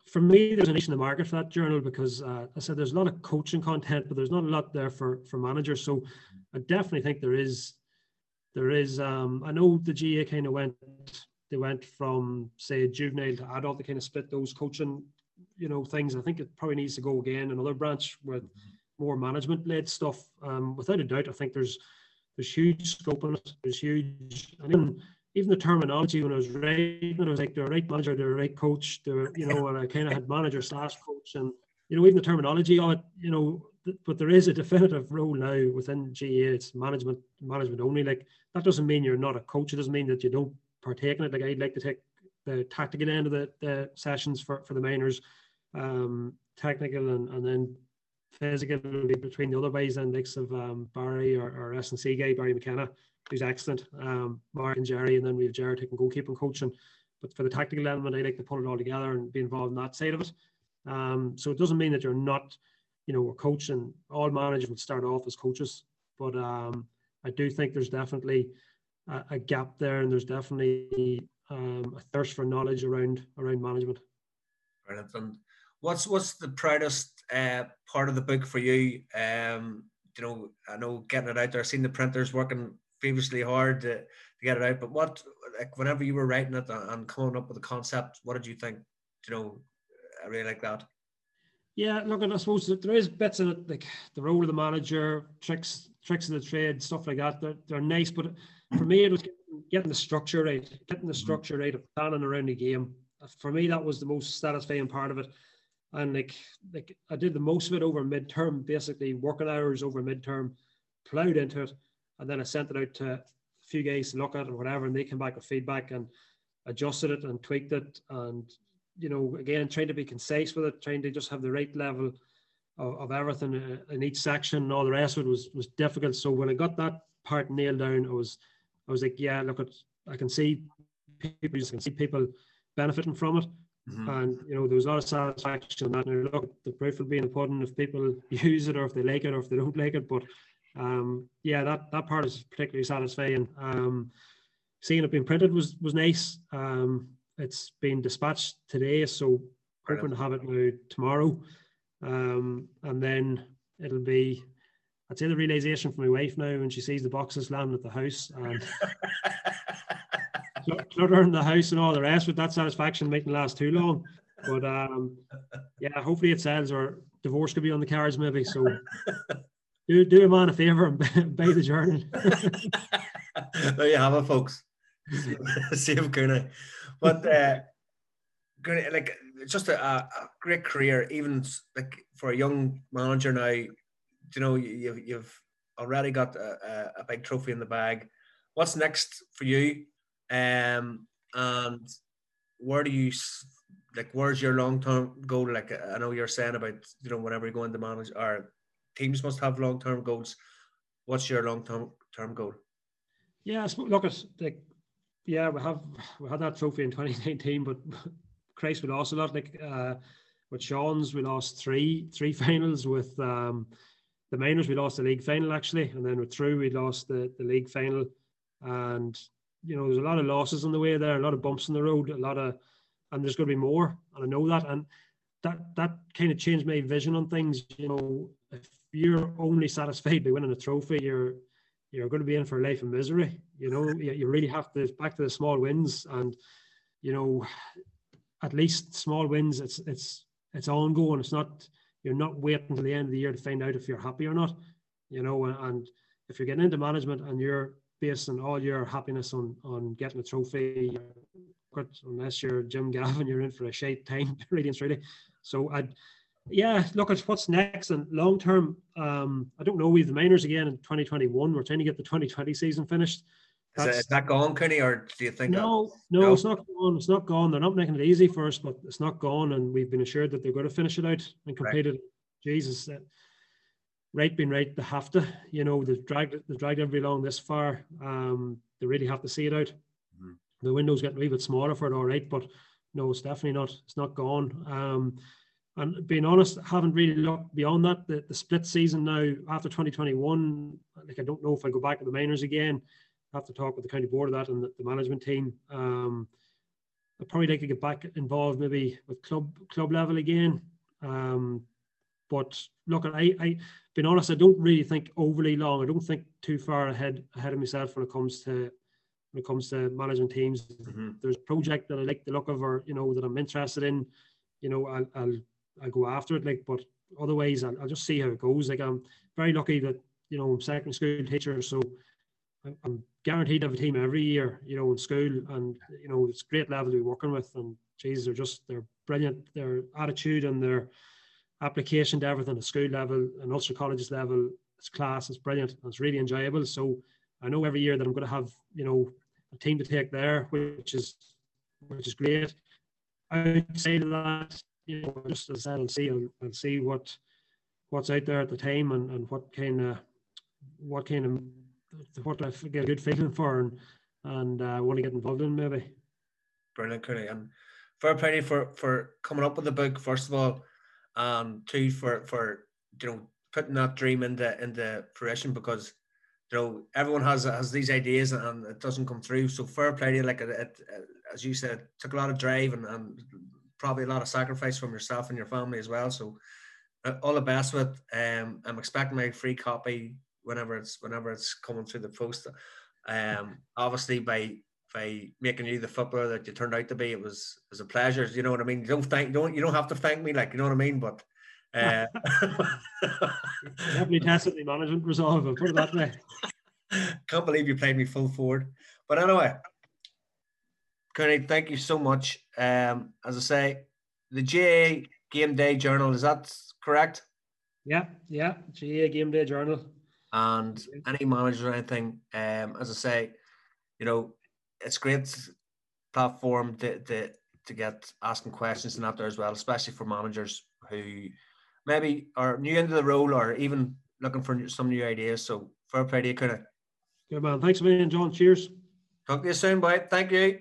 for me, there's a niche in the market for that journal because uh, I said there's a lot of coaching content, but there's not a lot there for for managers. So I definitely think there is there is. Um, I know the GAA kind of went they went from say juvenile to adult. They kind of split those coaching you know things. I think it probably needs to go again another branch with more management led stuff. Um, without a doubt, I think there's there's huge scope in it. There's huge and even even the terminology when I was writing, I was like, they're a right manager, they're a right coach, they're, you know, and I kind of had manager slash coach. And, you know, even the terminology of it, you know, th- but there is a definitive role now within GAA, it's management, management only. Like, that doesn't mean you're not a coach. It doesn't mean that you don't partake in it. Like, I'd like to take the tactical end of the, the sessions for, for the minors, um, technical and, and then physical between the other ways and likes of um, Barry or, or S&C guy, Barry McKenna who's excellent. Um, Mark and Jerry, and then we have Jared taking goalkeeping coaching. But for the tactical element, I like to put it all together and be involved in that side of it. Um, so it doesn't mean that you're not, you know, a coach and all managers would start off as coaches. But um, I do think there's definitely a, a gap there, and there's definitely um, a thirst for knowledge around around management. Brilliant. And what's what's the proudest uh, part of the book for you? Um, you know, I know getting it out there, seeing the printers working previously hard to, to get it out. But what, like, whenever you were writing it and coming up with the concept, what did you think? You know, I really like that. Yeah, look, and I suppose there is bits in it, like the role of the manager, tricks, tricks of the trade, stuff like that. They're, they're nice, but for me, it was getting the structure right, getting the mm-hmm. structure right of planning around the game. For me, that was the most satisfying part of it. And like, like I did the most of it over midterm, basically working hours over midterm, plowed into it, and then I sent it out to a few guys to look at it or whatever, and they came back with feedback and adjusted it and tweaked it. And, you know, again, trying to be concise with it, trying to just have the right level of, of everything uh, in each section and all the rest of it was, was difficult. So when I got that part nailed down, I was, I was like, yeah, look at, I can see people, I can see people benefiting from it. Mm-hmm. And you know, there was a lot of satisfaction in that. Now, look, the proof will be in the pudding if people use it or if they like it or if they don't like it. But um, yeah, that that part is particularly satisfying. Um, seeing it being printed was was nice. Um, it's been dispatched today, so hoping to have it now tomorrow. Um, and then it'll be, I'd say the realization for my wife now when she sees the boxes landing at the house and cluttering the house and all the rest with that satisfaction mightn't last too long. But um, yeah, hopefully it sells or divorce could be on the cards maybe. So do do a man a favor and buy the journal. there you have it, folks. Save Cooney. But uh, like just a, a, great career, even like for a young manager now. You know, you, you've already got a, a, big trophy in the bag. What's next for you? Um, and where do you like? Where's your long term goal? Like I know you're saying about you know whenever you go into manage, our teams must have long term goals. What's your long term term goal? Yeah, look at like yeah, we have we had that trophy in 2019, but Christ, we lost a lot. Like uh, with Sean's, we lost three three finals. With um, the minors, we lost the league final actually, and then with Truagh, we lost the, the league final. And you know, there's a lot of losses on the way there, a lot of bumps in the road, a lot of, and there's going to be more, and I know that. And that that kind of changed my vision on things. You know, if you're only satisfied by winning a trophy, you're you're going to be in for life of misery. You know, you really have to back to the small wins, and you know, at least small wins. It's it's it's ongoing. It's not you're not waiting until the end of the year to find out if you're happy or not. You know, and if you're getting into management and you're basing all your happiness on on getting a trophy, unless you're Jim Gavin, you're in for a shite time, really and truly. So I'd yeah, look at what's next and long term. Um, I don't know. We have the minors again in 2021. We're trying to get the 2020 season finished. Is, it, is that gone, Kenny, or do you think? No, no, no, it's not gone. It's not gone. They're not making it easy for us, but it's not gone, and we've been assured that they're going to finish it out and complete right. it. Jesus, right being right, they have to. You know, they've dragged they've dragged everybody along this far. Um, they really have to see it out. Mm-hmm. The window's getting a wee bit smaller for it, all right, but no, it's definitely not. It's not gone. Um, and being honest, I haven't really looked beyond that. The, the split season now after 2021, like I don't know if I go back to the minors again. I have to talk with the county board of that and the, the management team. Um, I'd probably like to get back involved maybe with club club level again. Um, but look, I, I, being honest, I don't really think overly long. I don't think too far ahead ahead of myself when it comes to when it comes to managing teams. Mm-hmm. There's a project that I like the look of, or you know, that I'm interested in. You know, I'll, I'll I'll go after it. Like, but otherwise, I'll, I'll, just see how it goes. Like, I'm very lucky that you know I'm second school teacher, so I'm guaranteed to have a team every year. You know, in school, and you know it's great level to be working with. And geez, they're just they're brilliant. Their attitude and their application to everything at school level and Ulster College's level, it's class. It's brilliant. It's really enjoyable. So I know every year that I'm going to have you know a team to take there, which is which is great. I would say to that you know, just as I said, I'll see, I'll see what what's out there at the time and, and what kind of what kind of what I get a good feeling for and and uh, want to get involved in maybe. Brilliant, Cooney, and fair play for for coming up with the book first of all, and two for for you know putting that dream into into fruition because you know everyone has has these ideas and it doesn't come through. So fair play to you, like it, it, as you said, took a lot of drive and, and probably a lot of sacrifice from yourself and your family as well. So uh, all the best with. Um, I'm expecting my free copy whenever it's whenever it's coming through the post. Um, obviously by by making you the footballer that you turned out to be, it was it was a pleasure. You know what I mean? You don't thank don't you don't have to thank me like you know what I mean, but. Uh, Definitely tested the management resolve. I'll put it that way. Can't believe you played me full forward. But anyway, Cooney, thank you so much. Um, as I say, the GAA Game Day Journal is that correct? Yeah, yeah, GAA Game Day Journal. And any manager or anything, um, as I say, you know, it's great platform to, to to get asking questions and out there as well, especially for managers who maybe are new into the role or even looking for some new ideas. So fair play to you, Cooney. Good man. Thanks a million, John. Cheers. Talk to you soon, bye. Thank you.